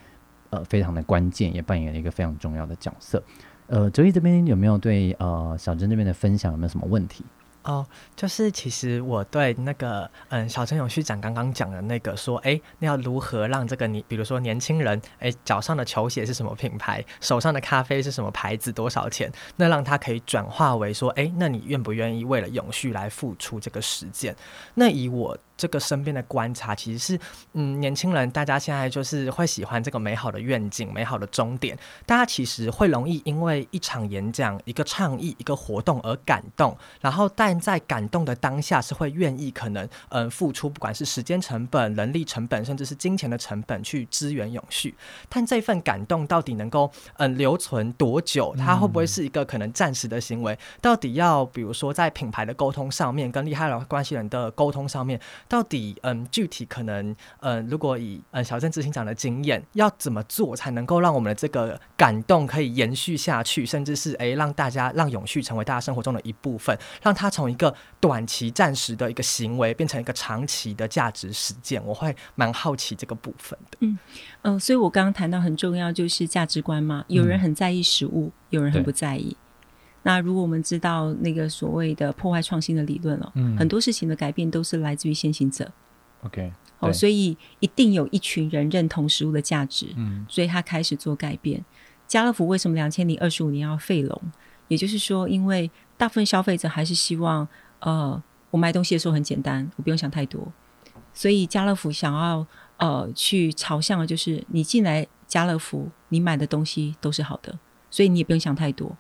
呃非常的关键，也扮演了一个非常重要的角色。呃，哲毅这边有没有对呃小珍这边的分享有没有什么问题？哦，就是其实我对那个嗯，小陈永续长刚刚讲的那个说，哎，那要如何让这个你，比如说年轻人，哎，脚上的球鞋是什么品牌，手上的咖啡是什么牌子，多少钱？那让他可以转化为说，哎，那你愿不愿意为了永续来付出这个实践？那以我。这个身边的观察其实是，嗯，年轻人大家现在就是会喜欢这个美好的愿景、美好的终点。大家其实会容易因为一场演讲、一个倡议、一个活动而感动，然后但在感动的当下是会愿意可能嗯付出，不管是时间成本、人力成本，甚至是金钱的成本去支援永续。但这份感动到底能够嗯留存多久？它会不会是一个可能暂时的行为？到底要比如说在品牌的沟通上面，跟利害关系人的沟通上面？到底嗯，具体可能嗯，如果以嗯小镇执行长的经验，要怎么做才能够让我们的这个感动可以延续下去，甚至是诶让大家让永续成为大家生活中的一部分，让它从一个短期暂时的一个行为变成一个长期的价值实践，我会蛮好奇这个部分的。嗯嗯，所以我刚刚谈到很重要就是价值观嘛，有人很在意食物，有人很不在意。那如果我们知道那个所谓的破坏创新的理论了，嗯，很多事情的改变都是来自于先行者。OK，哦，所以一定有一群人认同食物的价值，嗯，所以他开始做改变。家乐福为什么两千零二十五年要废龙？也就是说，因为大部分消费者还是希望，呃，我买东西的时候很简单，我不用想太多。所以家乐福想要呃去朝向的就是，你进来家乐福，你买的东西都是好的，所以你也不用想太多。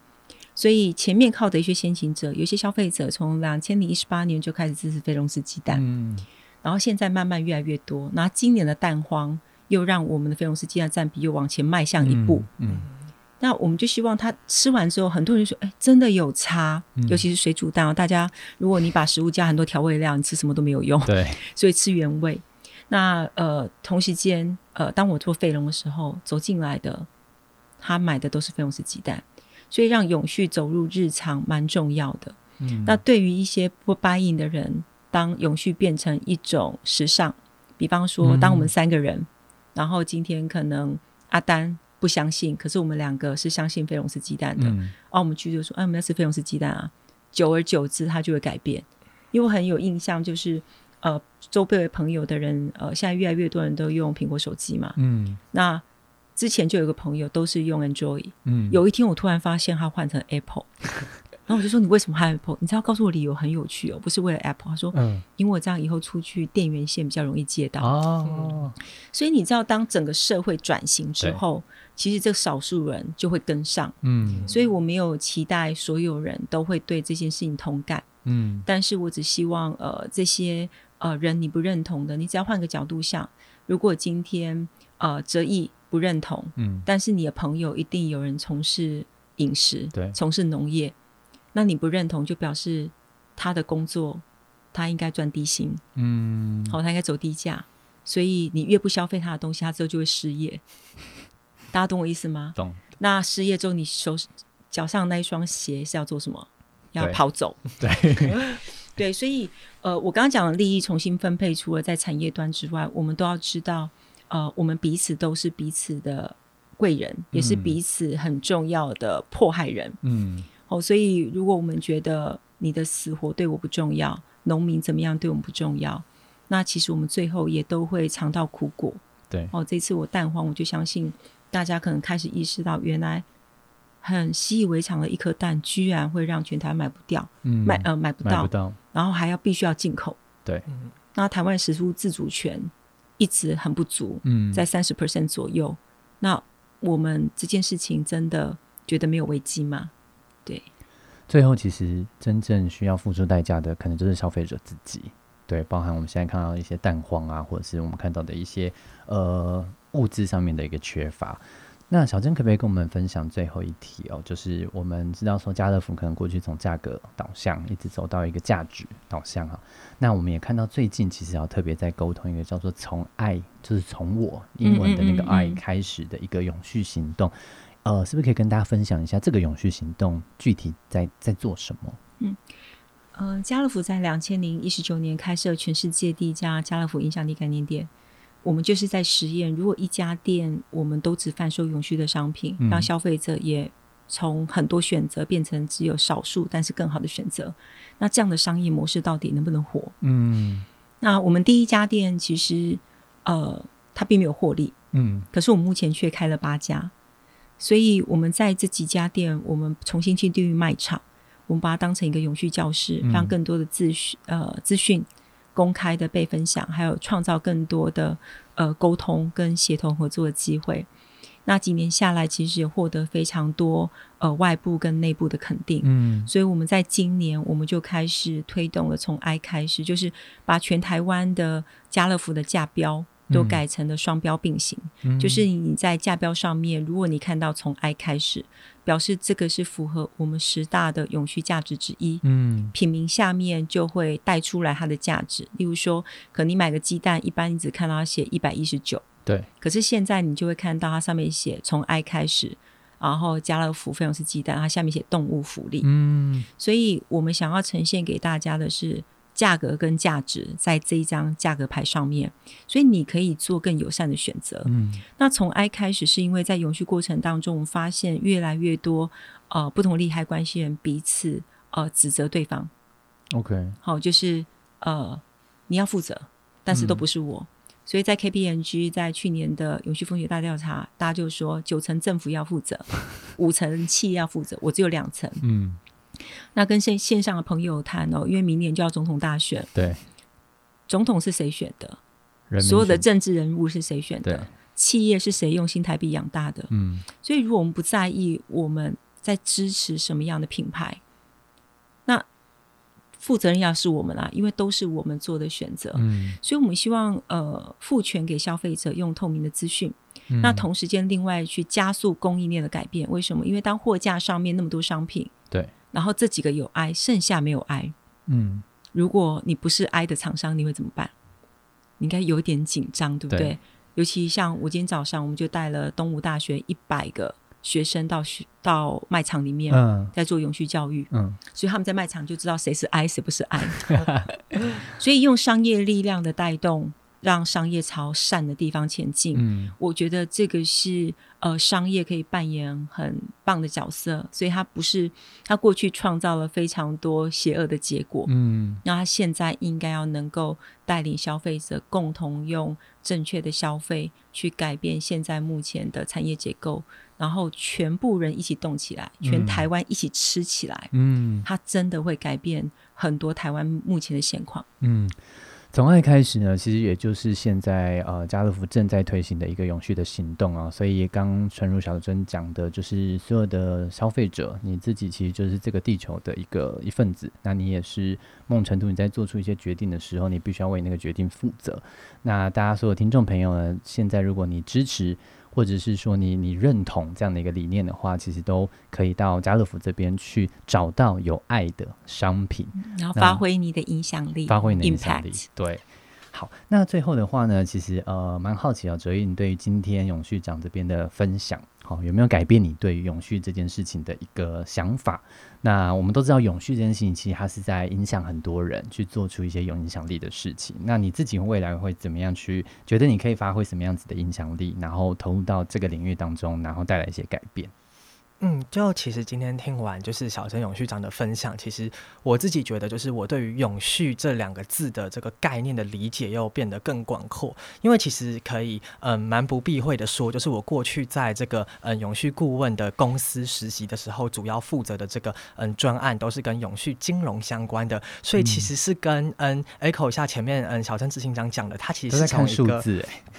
所以前面靠的一些先行者，有些消费者从两千零一十八年就开始支持菲龙斯鸡蛋，嗯，然后现在慢慢越来越多。那今年的蛋荒又让我们的菲龙斯鸡蛋占比又往前迈向一步，嗯，那我们就希望他吃完之后，很多人说，哎，真的有差，尤其是水煮蛋哦。大家如果你把食物加很多调味料，你吃什么都没有用，对，所以吃原味。那呃，同时间呃，当我做费龙的时候，走进来的他买的都是菲龙斯鸡蛋。所以让永续走入日常蛮重要的。嗯，那对于一些不答应的人，当永续变成一种时尚，比方说，当我们三个人，然后今天可能阿丹不相信，可是我们两个是相信菲龙是鸡蛋的，哦，我们去就说，哎，我们要吃菲龙是鸡蛋啊。久而久之，它就会改变。因为我很有印象，就是呃，周边的朋友的人，呃，现在越来越多人都用苹果手机嘛。嗯，那。之前就有个朋友都是用 Android，嗯，有一天我突然发现他换成 Apple，然后我就说你为什么换 Apple？你知道告诉我理由很有趣哦，不是为了 Apple，他说，嗯，因为我这样以后出去电源线比较容易接到。哦，所以你知道当整个社会转型之后，其实这少数人就会跟上，嗯，所以我没有期待所有人都会对这件事情同感，嗯，但是我只希望呃这些呃人你不认同的，你只要换个角度想，如果今天呃折翼。不认同，嗯，但是你的朋友一定有人从事饮食，对，从事农业，那你不认同，就表示他的工作他应该赚低薪，嗯，好，他应该走低价，所以你越不消费他的东西，他之后就会失业。大家懂我意思吗？懂。那失业之后，你手脚上那一双鞋是要做什么？要跑走。对，对，所以呃，我刚刚讲的利益重新分配，除了在产业端之外，我们都要知道。呃，我们彼此都是彼此的贵人，也是彼此很重要的迫害人。嗯，哦，所以如果我们觉得你的死活对我不重要，农民怎么样对我们不重要，那其实我们最后也都会尝到苦果。对，哦，这次我蛋黄，我就相信大家可能开始意识到，原来很习以为常的一颗蛋，居然会让全台买不掉，嗯买呃买不到，然后还要必须要进口。对，那台湾食物自主权。一直很不足，嗯，在三十 percent 左右。那我们这件事情真的觉得没有危机吗？对，最后其实真正需要付出代价的，可能就是消费者自己。对，包含我们现在看到一些蛋黄啊，或者是我们看到的一些呃物质上面的一个缺乏。那小珍可不可以跟我们分享最后一题哦？就是我们知道说家乐福可能过去从价格导向一直走到一个价值导向哈。那我们也看到最近其实要特别在沟通一个叫做从爱，就是从我英文的那个爱开始的一个永续行动。呃，是不是可以跟大家分享一下这个永续行动具体在在做什么？嗯嗯，家乐福在两千零一十九年开设全世界第一家家乐福影响力概念店。我们就是在实验，如果一家店我们都只贩售永续的商品，让消费者也从很多选择变成只有少数但是更好的选择。那这样的商业模式到底能不能活？嗯，那我们第一家店其实呃，它并没有获利，嗯，可是我们目前却开了八家，所以我们在这几家店，我们重新去定义卖场，我们把它当成一个永续教室，让更多的资讯呃资讯公开的被分享，还有创造更多的呃沟通跟协同合作的机会。那几年下来，其实也获得非常多呃外部跟内部的肯定。嗯，所以我们在今年我们就开始推动了从 I 开始，就是把全台湾的家乐福的价标都改成了双标并行。嗯，就是你在价标上面，如果你看到从 I 开始，表示这个是符合我们十大的永续价值之一。嗯，品名下面就会带出来它的价值。例如说，可能你买个鸡蛋，一般你只看到它写一百一十九。对，可是现在你就会看到它上面写从 I 开始，然后家乐福费用是鸡蛋，它下面写动物福利。嗯，所以我们想要呈现给大家的是价格跟价值在这一张价格牌上面，所以你可以做更友善的选择。嗯，那从 I 开始是因为在永续过程当中，我们发现越来越多呃不同利害关系人彼此呃指责对方。OK，好，就是呃你要负责，但是都不是我。所以在 KPMG 在去年的永续风险大调查，大家就说九成政府要负责，五成企业要负责，我只有两层。嗯，那跟线线上的朋友谈哦，因为明年就要总统大选，对，总统是谁选的？所有的政治人物是谁选的？企业是谁用新台币养大的？嗯，所以如果我们不在意我们在支持什么样的品牌，那。负责任要是我们啦，因为都是我们做的选择，嗯，所以我们希望呃赋权给消费者用透明的资讯，那同时间另外去加速供应链的改变。为什么？因为当货架上面那么多商品，对，然后这几个有 I，剩下没有 I，嗯，如果你不是 I 的厂商，你会怎么办？你应该有点紧张，对不对？尤其像我今天早上，我们就带了东吴大学一百个。学生到学到卖场里面，在做永续教育，嗯，所以他们在卖场就知道谁是 I，谁不是 I，所以用商业力量的带动。让商业朝善的地方前进，嗯，我觉得这个是呃，商业可以扮演很棒的角色，所以它不是它过去创造了非常多邪恶的结果，嗯，那它现在应该要能够带领消费者共同用正确的消费去改变现在目前的产业结构，然后全部人一起动起来，全台湾一起吃起来，嗯，它真的会改变很多台湾目前的现况，嗯。从爱开始呢，其实也就是现在呃家乐福正在推行的一个永续的行动啊，所以刚陈如小珍讲的，就是所有的消费者，你自己其实就是这个地球的一个一份子，那你也是梦成都你在做出一些决定的时候，你必须要为那个决定负责。那大家所有听众朋友呢，现在如果你支持。或者是说你你认同这样的一个理念的话，其实都可以到家乐福这边去找到有爱的商品，然后发挥你的影响力，发挥你的影响力，对。好，那最后的话呢，其实呃蛮好奇啊，哲毅，你对于今天永续长这边的分享，好有没有改变你对于永续这件事情的一个想法？那我们都知道永续这件事情，其实它是在影响很多人去做出一些有影响力的事情。那你自己未来会怎么样去觉得你可以发挥什么样子的影响力，然后投入到这个领域当中，然后带来一些改变？嗯，就其实今天听完就是小陈永续长的分享，其实我自己觉得，就是我对于永续这两个字的这个概念的理解又变得更广阔。因为其实可以，嗯，蛮不避讳的说，就是我过去在这个嗯永续顾问的公司实习的时候，主要负责的这个嗯专案都是跟永续金融相关的，所以其实是跟嗯 echo 一下前面嗯小陈执行长讲的，他其实是从一个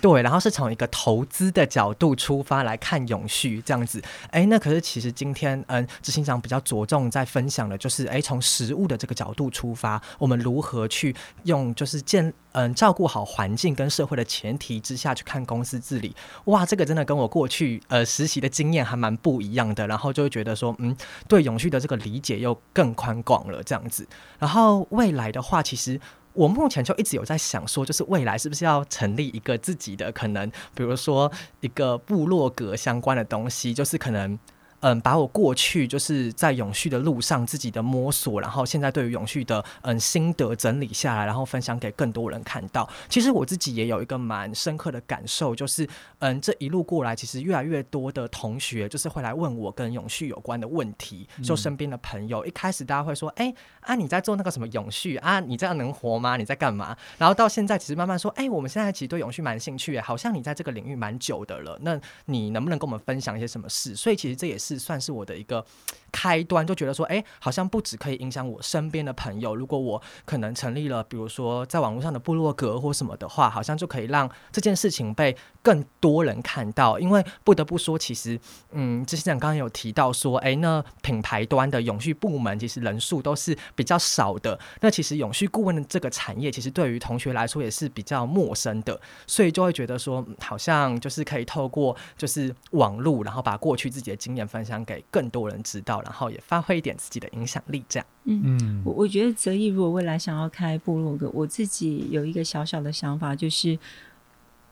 对，然后是从一个投资的角度出发来看永续这样子。哎，那可是。其实今天，嗯，执行长比较着重在分享的，就是哎，从食物的这个角度出发，我们如何去用，就是建，嗯，照顾好环境跟社会的前提之下去看公司治理。哇，这个真的跟我过去呃实习的经验还蛮不一样的。然后就会觉得说，嗯，对永续的这个理解又更宽广了这样子。然后未来的话，其实。我目前就一直有在想说，就是未来是不是要成立一个自己的可能，比如说一个部落格相关的东西，就是可能嗯，把我过去就是在永续的路上自己的摸索，然后现在对于永续的嗯心得整理下来，然后分享给更多人看到。其实我自己也有一个蛮深刻的感受，就是嗯这一路过来，其实越来越多的同学就是会来问我跟永续有关的问题。就身边的朋友，一开始大家会说：“哎啊，你在做那个什么永续啊？你这样能活吗？你在干嘛？”然后到现在，其实慢慢说：“哎，我们现在其实对永续蛮兴趣，好像你在这个领域蛮久的了。那你能不能跟我们分享一些什么事？”所以其实这也是是算是我的一个开端，就觉得说：“哎，好像不止可以影响我身边的朋友，如果我可能成立了，比如说在网络上的部落格或什么的话，好像就可以让这件事情被更多人看到。因为不得不说，其实嗯，之前刚刚有提到说，哎，那品牌端的永续部门其实人数都是比较少的。那其实永续顾问的这个产业，其实对于同学来说也是比较陌生的，所以就会觉得说，好像就是可以透过就是网络，然后把过去自己的经验分享给更多人知道，然后也发挥一点自己的影响力。这样，嗯，我我觉得泽毅如果未来想要开部落格，我自己有一个小小的想法，就是，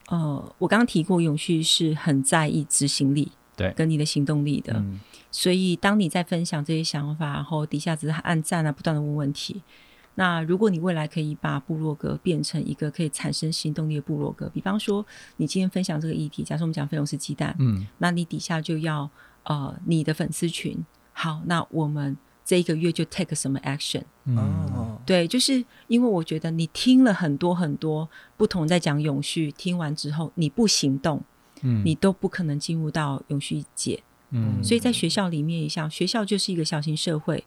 呃，我刚刚提过，永续是很在意执行力，对，跟你的行动力的。所以，当你在分享这些想法，然后底下只是按赞啊，不断的问问题。那如果你未来可以把部落格变成一个可以产生行动力的部落格，比方说你今天分享这个议题，假设我们讲费用是鸡蛋，嗯，那你底下就要呃你的粉丝群，好，那我们这一个月就 take 什么 action？哦，对，就是因为我觉得你听了很多很多不同在讲永续，听完之后你不行动，嗯，你都不可能进入到永续界。嗯，所以在学校里面也像学校就是一个小型社会，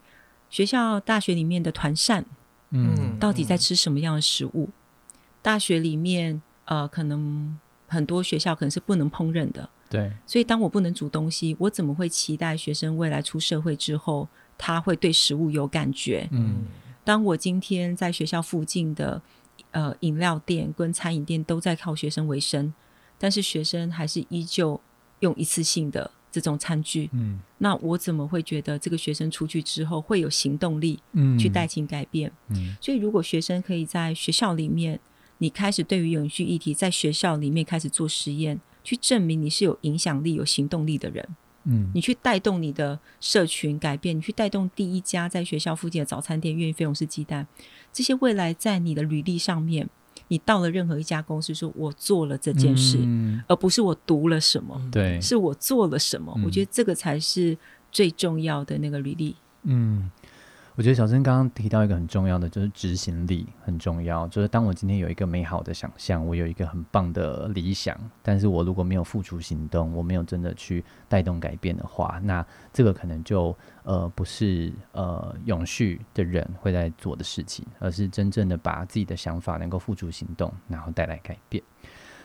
学校大学里面的团膳，嗯，到底在吃什么样的食物？大学里面呃，可能很多学校可能是不能烹饪的，对。所以当我不能煮东西，我怎么会期待学生未来出社会之后他会对食物有感觉？嗯，当我今天在学校附近的呃饮料店跟餐饮店都在靠学生为生，但是学生还是依旧用一次性的。这种餐具，嗯，那我怎么会觉得这个学生出去之后会有行动力，嗯，去带进改变，嗯，所以如果学生可以在学校里面，你开始对于永续议题在学校里面开始做实验，去证明你是有影响力、有行动力的人，嗯，你去带动你的社群改变，你去带动第一家在学校附近的早餐店愿意费用是鸡蛋，这些未来在你的履历上面。你到了任何一家公司，说我做了这件事，而不是我读了什么，对，是我做了什么。我觉得这个才是最重要的那个履历。嗯。我觉得小珍刚刚提到一个很重要的，就是执行力很重要。就是当我今天有一个美好的想象，我有一个很棒的理想，但是我如果没有付出行动，我没有真的去带动改变的话，那这个可能就呃不是呃永续的人会在做的事情，而是真正的把自己的想法能够付诸行动，然后带来改变。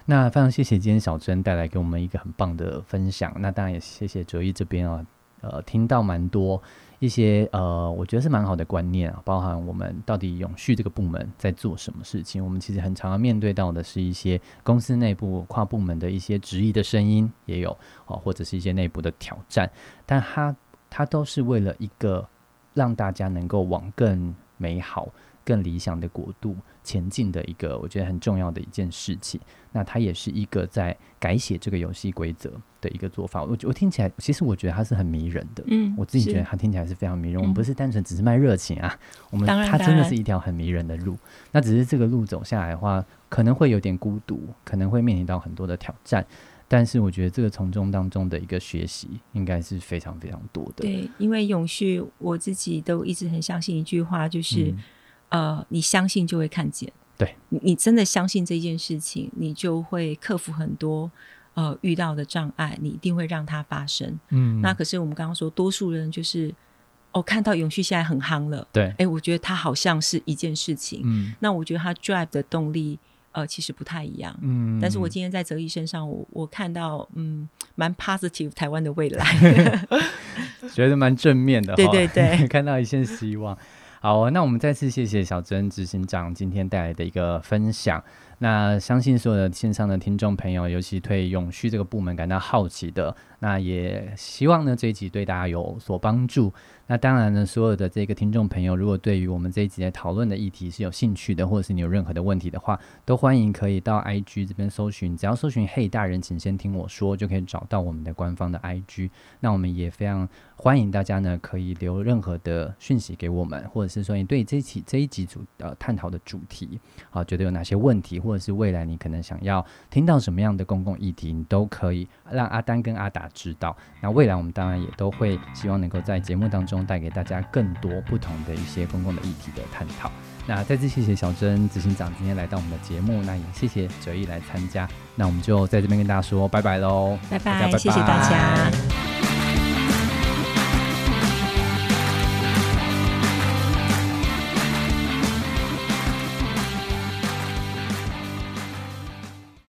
那非常谢谢今天小珍带来给我们一个很棒的分享。那当然也谢谢哲一这边啊，呃，听到蛮多。一些呃，我觉得是蛮好的观念啊，包含我们到底永续这个部门在做什么事情。我们其实很常要面对到的是一些公司内部跨部门的一些质疑的声音，也有哦，或者是一些内部的挑战。但它它都是为了一个让大家能够往更美好、更理想的国度前进的一个，我觉得很重要的一件事情。那它也是一个在改写这个游戏规则。的一个做法，我我听起来，其实我觉得它是很迷人的。嗯，我自己觉得它听起来是非常迷人。我们不是单纯只是卖热情啊，我们它真的是一条很迷人的路。那只是这个路走下来的话，可能会有点孤独，可能会面临到很多的挑战。但是我觉得这个从中当中的一个学习，应该是非常非常多的。对，因为永续，我自己都一直很相信一句话，就是呃，你相信就会看见。对，你真的相信这件事情，你就会克服很多。呃，遇到的障碍，你一定会让它发生。嗯，那可是我们刚刚说，多数人就是哦，看到永续现在很夯了，对，哎，我觉得它好像是一件事情。嗯，那我觉得它 drive 的动力，呃，其实不太一样。嗯，但是我今天在泽毅身上，我我看到，嗯，蛮 positive 台湾的未来，觉得蛮正面的。对对对，看到一线希望。好，那我们再次谢谢小珍执行长今天带来的一个分享。那相信所有的线上的听众朋友，尤其对永续这个部门感到好奇的，那也希望呢这一集对大家有所帮助。那当然呢，所有的这个听众朋友，如果对于我们这一集在讨论的议题是有兴趣的，或者是你有任何的问题的话，都欢迎可以到 IG 这边搜寻，只要搜寻“嘿大人，请先听我说”，就可以找到我们的官方的 IG。那我们也非常欢迎大家呢，可以留任何的讯息给我们，或者是说你对这一期这一集主呃探讨的主题啊，觉得有哪些问题，或者是未来你可能想要听到什么样的公共议题，你都可以让阿丹跟阿达知道。那未来我们当然也都会希望能够在节目当中。中带给大家更多不同的一些公共的议题的探讨。那再次谢谢小珍执行长今天来到我们的节目，那也谢谢哲毅来参加。那我们就在这边跟大家说拜拜喽，拜拜，谢谢大家。